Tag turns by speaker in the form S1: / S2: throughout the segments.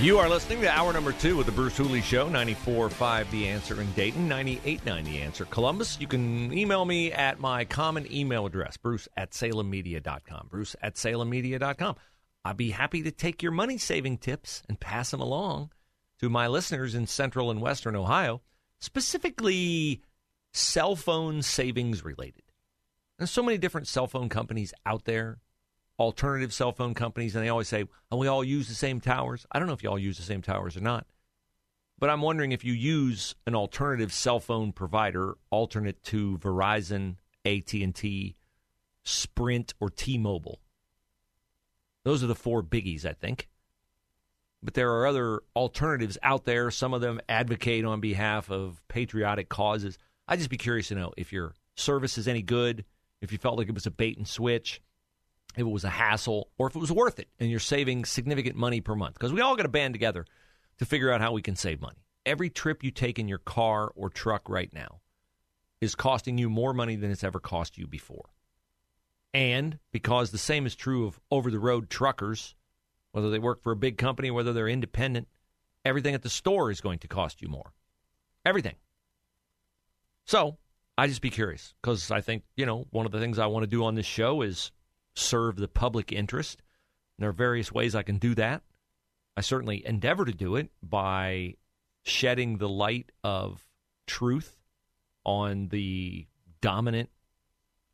S1: You are listening to hour number two of the Bruce Hooley Show, 94.5 The Answer in Dayton, 98.9 The Answer Columbus. You can email me at my common email address, bruce at salemmedia.com. Bruce at salemmedia.com. I'd be happy to take your money saving tips and pass them along to my listeners in central and western Ohio, specifically cell phone savings related. There's so many different cell phone companies out there alternative cell phone companies, and they always say, "Oh, we all use the same towers." I don't know if you all use the same towers or not, but I'm wondering if you use an alternative cell phone provider, alternate to Verizon, AT and T, Sprint, or T-Mobile. Those are the four biggies, I think. But there are other alternatives out there. Some of them advocate on behalf of patriotic causes. I'd just be curious to know if your service is any good, if you felt like it was a bait and switch if it was a hassle or if it was worth it and you're saving significant money per month. Because we all got to band together to figure out how we can save money. Every trip you take in your car or truck right now is costing you more money than it's ever cost you before. And because the same is true of over the road truckers, whether they work for a big company, whether they're independent, everything at the store is going to cost you more. Everything. So I just be curious because I think, you know, one of the things I want to do on this show is serve the public interest. And there are various ways I can do that. I certainly endeavor to do it by shedding the light of truth on the dominant,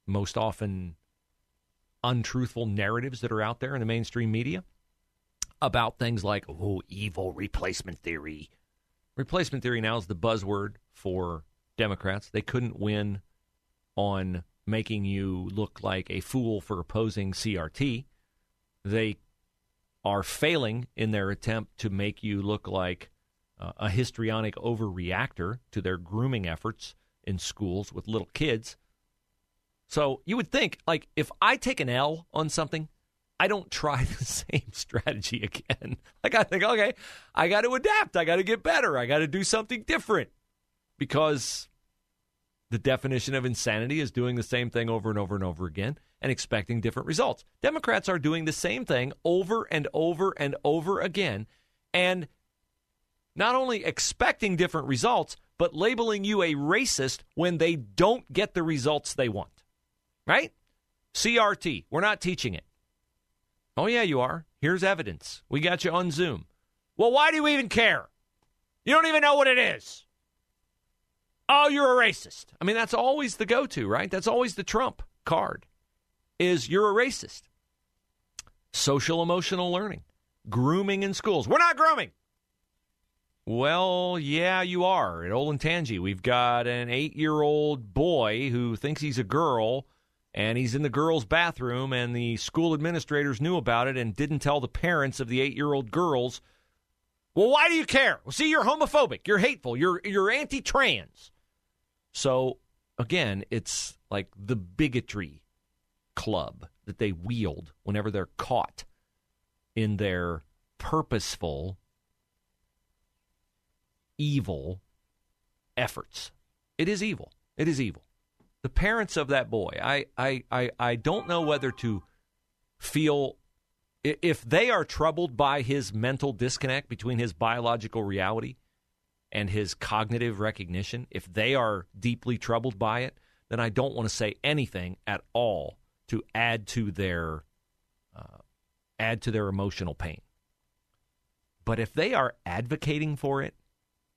S1: most often untruthful narratives that are out there in the mainstream media about things like, oh, evil replacement theory. Replacement theory now is the buzzword for Democrats. They couldn't win on making you look like a fool for opposing CRT. They are failing in their attempt to make you look like uh, a histrionic overreactor to their grooming efforts in schools with little kids. So you would think, like, if I take an L on something, I don't try the same strategy again. Like, I think, okay, I got to adapt. I got to get better. I got to do something different because the definition of insanity is doing the same thing over and over and over again and expecting different results. Democrats are doing the same thing over and over and over again and not only expecting different results, but labeling you a racist when they don't get the results they want. Right? CRT, we're not teaching it. Oh, yeah, you are. Here's evidence. We got you on Zoom. Well, why do you even care? You don't even know what it is oh, you're a racist. I mean, that's always the go to, right? That's always the Trump card is you're a racist. Social emotional learning, grooming in schools. We're not grooming. Well, yeah, you are. At Olentangy, we've got an eight year old boy who thinks he's a girl and he's in the girls' bathroom, and the school administrators knew about it and didn't tell the parents of the eight year old girls. Well, why do you care? Well, see, you're homophobic, you're hateful, you're you're anti trans. So again, it's like the bigotry club that they wield whenever they're caught in their purposeful evil efforts. It is evil. It is evil. The parents of that boy, I, I, I, I don't know whether to feel if they are troubled by his mental disconnect between his biological reality and his cognitive recognition, if they are deeply troubled by it, then I don't want to say anything at all to add to their uh, add to their emotional pain. But if they are advocating for it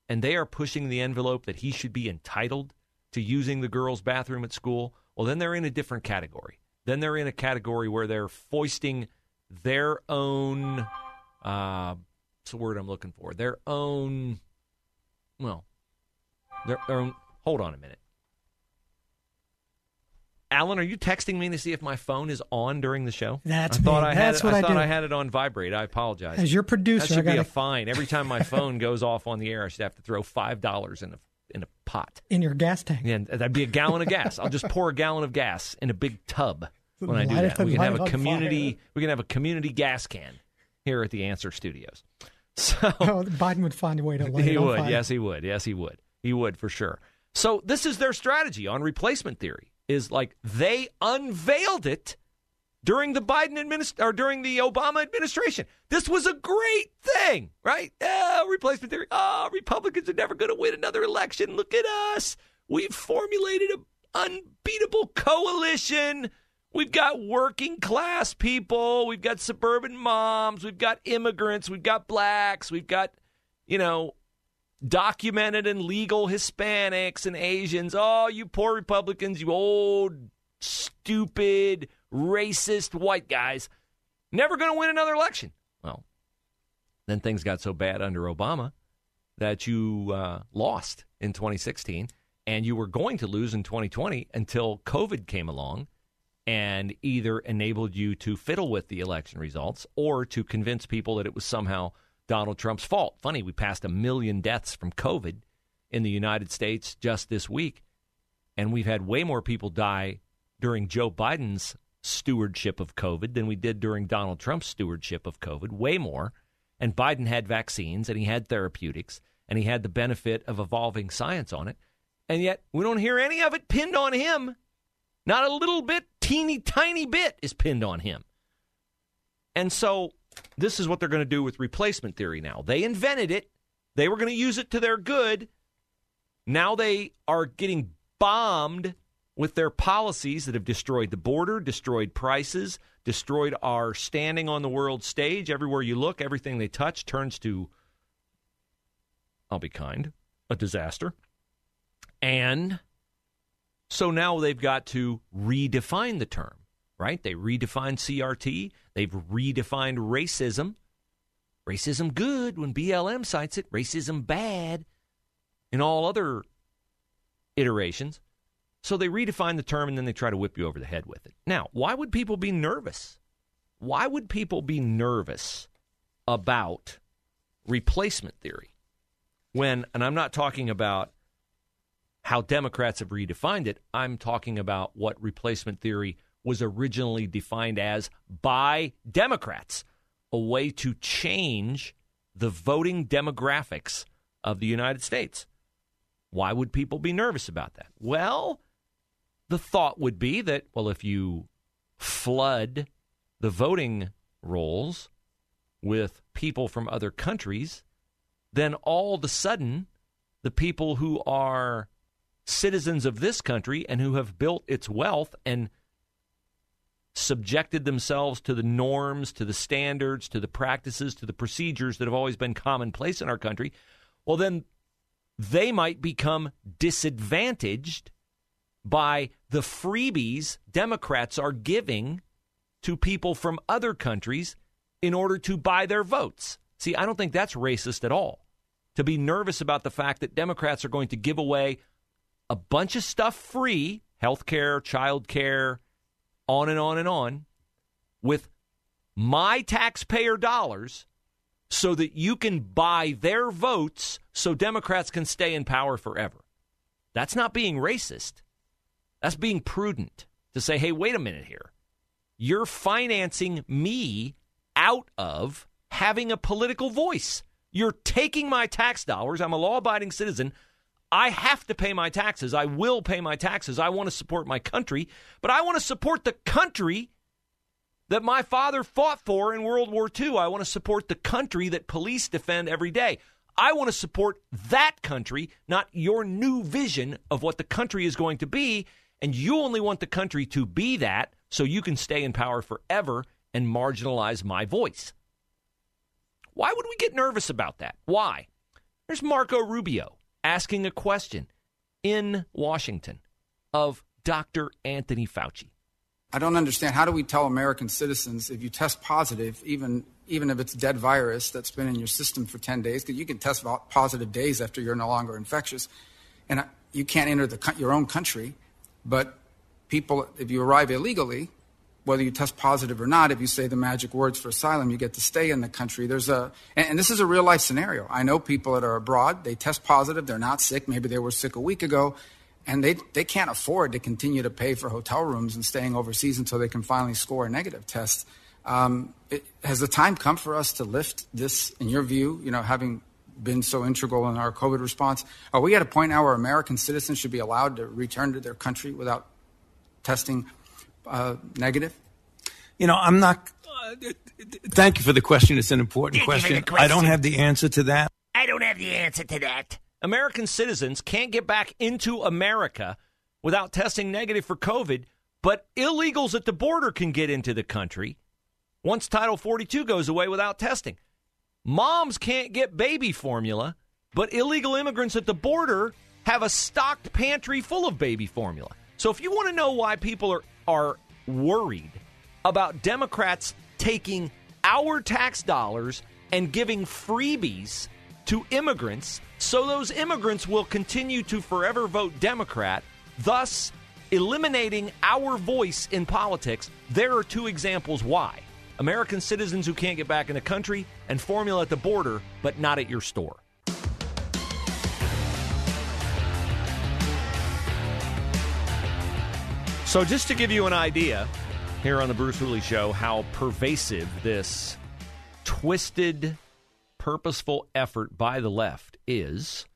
S1: and they are pushing the envelope that he should be entitled to using the girls' bathroom at school well, then they're in a different category. Then they're in a category where they're foisting their own, uh, what's the word I'm looking for? Their own, well, their, own, hold on a minute. Alan, are you texting me to see if my phone is on during the show?
S2: That's
S1: I thought
S2: me.
S1: I
S2: That's
S1: had it,
S2: what
S1: I
S2: I
S1: thought
S2: do.
S1: I had it on vibrate. I apologize.
S2: As your producer,
S1: that should
S2: I
S1: be a fine. Every time my phone goes off on the air, I should have to throw five dollars in a in a pot.
S2: in your gas tank.
S1: And that'd be a gallon of gas. I'll just pour a gallon of gas in a big tub when I do
S2: Light it-
S1: that. We can
S2: light
S1: have
S2: it
S1: a
S2: on
S1: community.
S2: fire.
S1: We can have a community gas can here at the Answer Studios. So
S2: Oh, Biden would find a way to light
S1: he would.
S2: fire.
S1: Yes, he would. Yes, he would. He would for sure. So this is their strategy on replacement theory. Is like they unveiled it during the Biden administ- or during the Obama administration. This was a great thing, right? Oh, replacement theory. Oh, Republicans are never going to win another election. Look at us. We've formulated an unbeatable coalition. We've got working class people. We've got suburban moms. We've got immigrants. We've got blacks. We've got, you know, documented and legal Hispanics and Asians. Oh, you poor Republicans, you old, stupid, racist white guys. Never going to win another election. Well, then things got so bad under Obama that you uh, lost in 2016 and you were going to lose in 2020 until COVID came along and either enabled you to fiddle with the election results or to convince people that it was somehow Donald Trump's fault. Funny, we passed a million deaths from COVID in the United States just this week, and we've had way more people die during Joe Biden's stewardship of COVID than we did during Donald Trump's stewardship of COVID, way more. And Biden had vaccines and he had therapeutics and he had the benefit of evolving science on it. And yet we don't hear any of it pinned on him. Not a little bit, teeny tiny bit is pinned on him. And so this is what they're going to do with replacement theory now. They invented it, they were going to use it to their good. Now they are getting bombed with their policies that have destroyed the border, destroyed prices, destroyed our standing on the world stage. Everywhere you look, everything they touch turns to, I'll be kind, a disaster. And so now they've got to redefine the term, right? They redefined CRT, they've redefined racism. Racism good when BLM cites it, racism bad in all other iterations. So they redefine the term and then they try to whip you over the head with it. Now, why would people be nervous? Why would people be nervous about replacement theory? When, and I'm not talking about how Democrats have redefined it, I'm talking about what replacement theory was originally defined as by Democrats a way to change the voting demographics of the United States. Why would people be nervous about that? Well, the thought would be that, well, if you flood the voting rolls with people from other countries, then all of a sudden, the people who are citizens of this country and who have built its wealth and subjected themselves to the norms, to the standards, to the practices, to the procedures that have always been commonplace in our country, well, then they might become disadvantaged by the freebies Democrats are giving to people from other countries in order to buy their votes. See, I don't think that's racist at all. To be nervous about the fact that Democrats are going to give away a bunch of stuff free health care, child care, on and on and on with my taxpayer dollars so that you can buy their votes so Democrats can stay in power forever. That's not being racist. That's being prudent to say, hey, wait a minute here. You're financing me out of having a political voice. You're taking my tax dollars. I'm a law abiding citizen. I have to pay my taxes. I will pay my taxes. I want to support my country, but I want to support the country that my father fought for in World War II. I want to support the country that police defend every day. I want to support that country, not your new vision of what the country is going to be. And you only want the country to be that so you can stay in power forever and marginalize my voice. Why would we get nervous about that? Why? There's Marco Rubio asking a question in Washington of Dr. Anthony Fauci.
S3: I don't understand. How do we tell American citizens if you test positive, even even if it's dead virus that's been in your system for 10 days, because you can test positive days after you're no longer infectious, and you can't enter the, your own country, but people, if you arrive illegally, whether you test positive or not, if you say the magic words for asylum, you get to stay in the country. There's a, and, this is a real life scenario. I know people that are abroad, they test positive, they're not sick, maybe they were sick a week ago, and they, they can't afford to continue to pay for hotel rooms and staying overseas until they can finally score a negative test. Um, it, has the time come for us to lift this, in your view, you know, having been so integral in our COVID response? Are we at a point now where American citizens should be allowed to return to their country without testing uh, negative?
S4: You know, I'm not. Uh, thank you for the question. It's an important question. question. I don't have the answer to that.
S5: I don't have the answer to that.
S1: American citizens can't get back into America without testing negative for COVID, but illegals at the border can get into the country once Title 42 goes away without testing. Moms can't get baby formula, but illegal immigrants at the border have a stocked pantry full of baby formula. So if you want to know why people are, are worried about Democrats taking our tax dollars and giving freebies to immigrants so those immigrants will continue to forever vote Democrat, thus eliminating our voice in politics, there are two examples why. American citizens who can't get back in the country, and formula at the border, but not at your store. So, just to give you an idea here on the Bruce Hooley Show, how pervasive this twisted, purposeful effort by the left is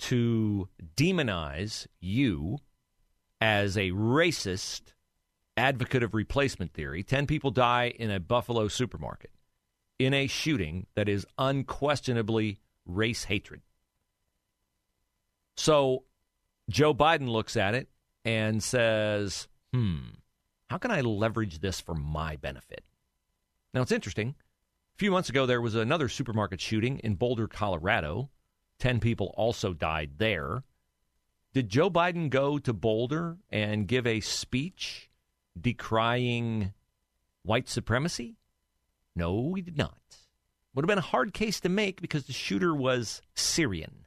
S1: to demonize you as a racist advocate of replacement theory. 10 people die in a Buffalo supermarket in a shooting that is unquestionably race hatred. So Joe Biden looks at it and says, hmm, how can I leverage this for my benefit? Now, it's interesting. A few months ago, there was another supermarket shooting in Boulder, Colorado. 10 people also died there. Did Joe Biden go to Boulder and give a speech decrying white supremacy? No, he did not. Would have been a hard case to make because the shooter was Syrian.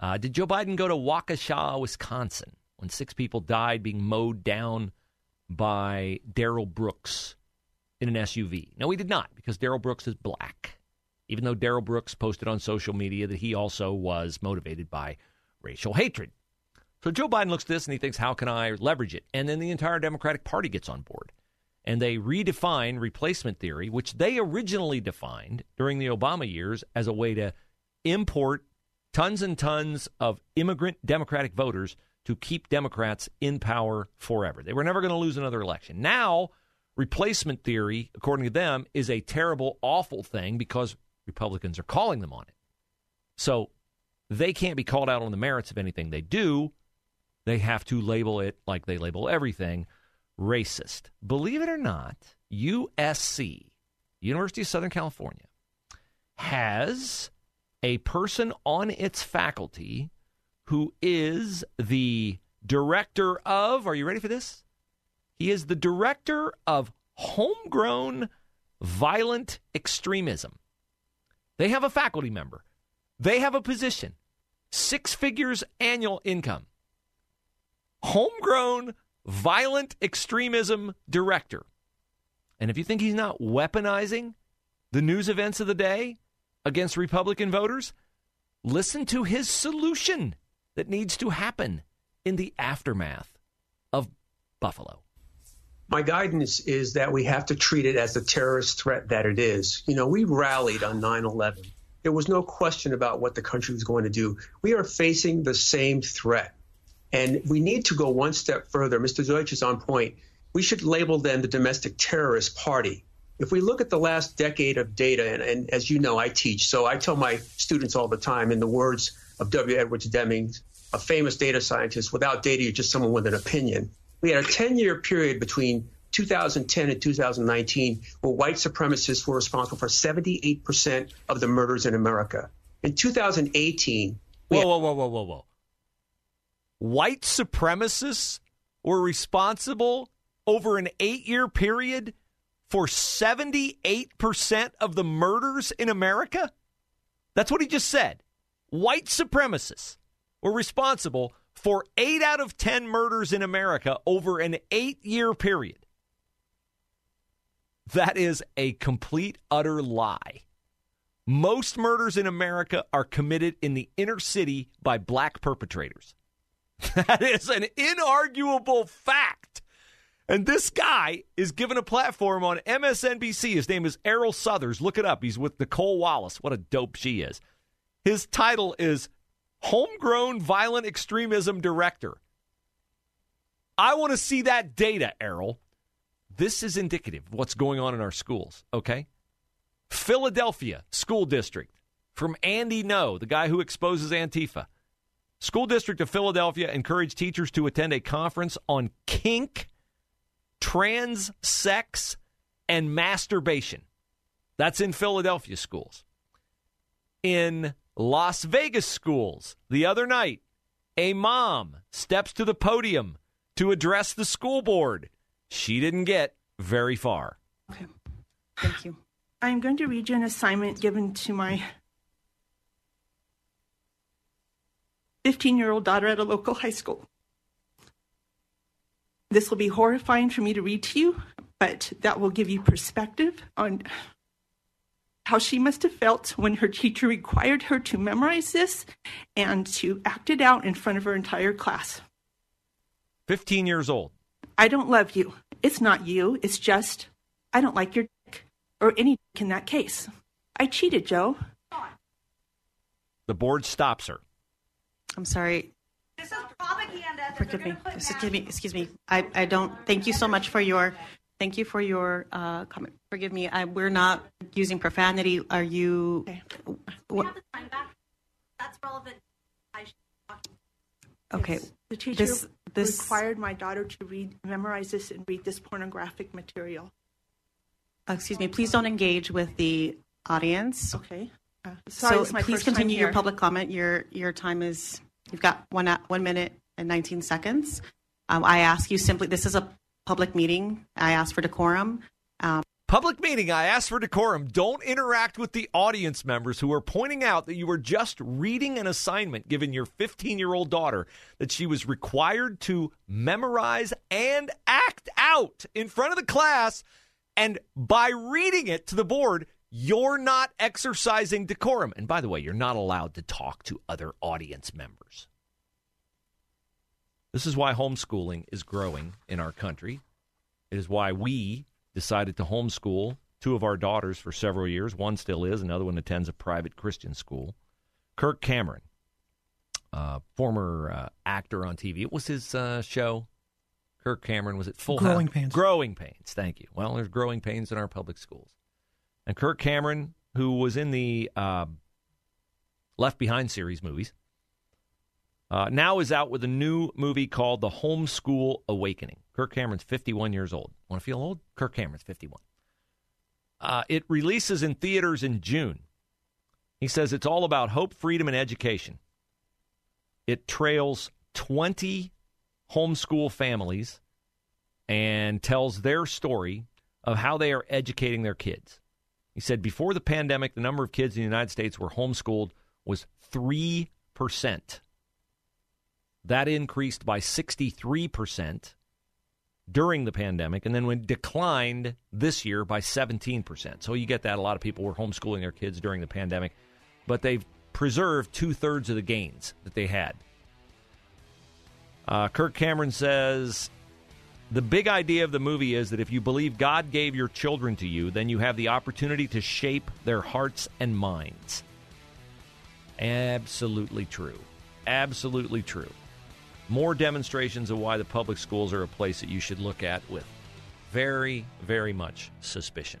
S1: Uh, did Joe Biden go to Waukesha, Wisconsin, when six people died being mowed down by Darrell Brooks in an SUV? No, he did not because Darrell Brooks is black. Even though Darrell Brooks posted on social media that he also was motivated by racial hatred. So Joe Biden looks at this and he thinks, how can I leverage it? And then the entire Democratic Party gets on board. And they redefine replacement theory, which they originally defined during the Obama years as a way to import tons and tons of immigrant Democratic voters to keep Democrats in power forever. They were never going to lose another election. Now, replacement theory, according to them, is a terrible, awful thing because Republicans are calling them on it. So they can't be called out on the merits of anything they do they have to label it like they label everything racist. Believe it or not, USC, University of Southern California, has a person on its faculty who is the director of, are you ready for this? He is the director of homegrown violent extremism. They have a faculty member, they have a position, six figures annual income homegrown violent extremism director. And if you think he's not weaponizing the news events of the day against Republican voters, listen to his solution that needs to happen in the aftermath of Buffalo.
S6: My guidance is that we have to treat it as the terrorist threat that it is. You know, we rallied on 9 11. There was no question about what the country was going to do. We are facing the same threat. And we need to go one step further. Mr. Deutch is on point. We should label them the domestic terrorist party. If we look at the last decade of data, and, and as you know, I teach, so I tell my students all the time, in the words of W. Edwards Deming, a famous data scientist, without data, you're just someone with an opinion. We had a 10 year period between 2010 and 2019 where white supremacists were responsible for 78% of the murders in America. In 2018,
S1: whoa, whoa, whoa, whoa, whoa, whoa white supremacists were responsible over an eight year period for 78% of the murders in America? That's what he just said. White supremacists were responsible for eight out of 10 murders in America over an eight year period. That is a complete, utter lie. Most murders in America are committed in the inner city by black perpetrators. That is an inarguable fact. And this guy is given a platform on MSNBC. His name is Errol Southers. Look it up. He's with Nicolle Wallace. What a dope she is. His title is Homegrown Violent Extremism Director. I want to see that data, Errol. This is indicative of what's going on in our schools, okay? Philadelphia School District from Andy Ngo, the guy who exposes Antifa. School District of Philadelphia encouraged teachers to attend a conference on kink, trans sex, and masturbation. That's in Philadelphia schools. In Las Vegas schools, the other night, a mom steps to the podium to address the school board. She didn't get very far.
S7: Okay. Thank you. I'm going to read you an assignment given to my 15 year old daughter at a local high school. This will be horrifying for me to read to you, but that will give you perspective on how she must have felt when her teacher required her to memorize this and to act it out in front of her entire class.
S1: 15 years old.
S7: I don't love you. It's not you. It's just, I don't like your dick or any dick in that case. I cheated, Joe.
S1: The board stops her.
S8: I'm sorry.
S9: This is propaganda.
S8: Forgive me. Excuse me. Excuse me. I, I don't. Thank you so much for your. Thank you for your uh, comment. Forgive me. I, we're not using profanity. Are you?
S9: Okay. We have the time back. That's relevant.
S8: Okay.
S7: Yes. The teacher
S8: This this
S7: required my daughter to read, memorize this, and read this pornographic material.
S8: uh, excuse me. Please don't engage with the audience.
S7: Okay. Uh, sorry,
S8: so please continue your public comment. Your your time is you've got one a- one minute and 19 seconds. Um, I ask you simply. This is a public meeting. I ask for decorum. Um,
S1: Public meeting, I ask for decorum. Don't interact with the audience members who are pointing out that you were just reading an assignment given your 15 year old daughter that she was required to memorize and act out in front of the class. And by reading it to the board, you're not exercising decorum. And by the way, you're not allowed to talk to other audience members. This is why homeschooling is growing in our country. It is why we decided to homeschool two of our daughters for several years. One still is, another one attends a private Christian school. Kirk Cameron, uh, former uh, actor on TV. It was his uh, show? Kirk Cameron was it Full
S2: Growing
S1: House?
S2: Pains.
S1: Growing Pains. Thank you. Well, there's growing pains in our public schools. And Kirk Cameron, who was in the uh, Left Behind series movies, uh, now is out with a new movie called The Homeschool Awakening. Kirk Cameron's 51 years old. Want to feel old? Kirk Cameron's 51. Uh, it releases in theaters in June. He says it's all about hope, freedom, and education. It trails 20 homeschool families and tells their story of how they are educating their kids. He said before the pandemic, the number of kids in the United States were homeschooled was 3%. That increased by 63% during the pandemic and then when declined this year by 17%. So you get that. A lot of people were homeschooling their kids during the pandemic, but they've preserved two thirds of the gains that they had. Uh, Kirk Cameron says the big idea of the movie is that if you believe God gave your children to you, then you have the opportunity to shape their hearts and minds. Absolutely true. Absolutely true. More demonstrations of why the public schools are a place that you should look at with very, very much suspicion.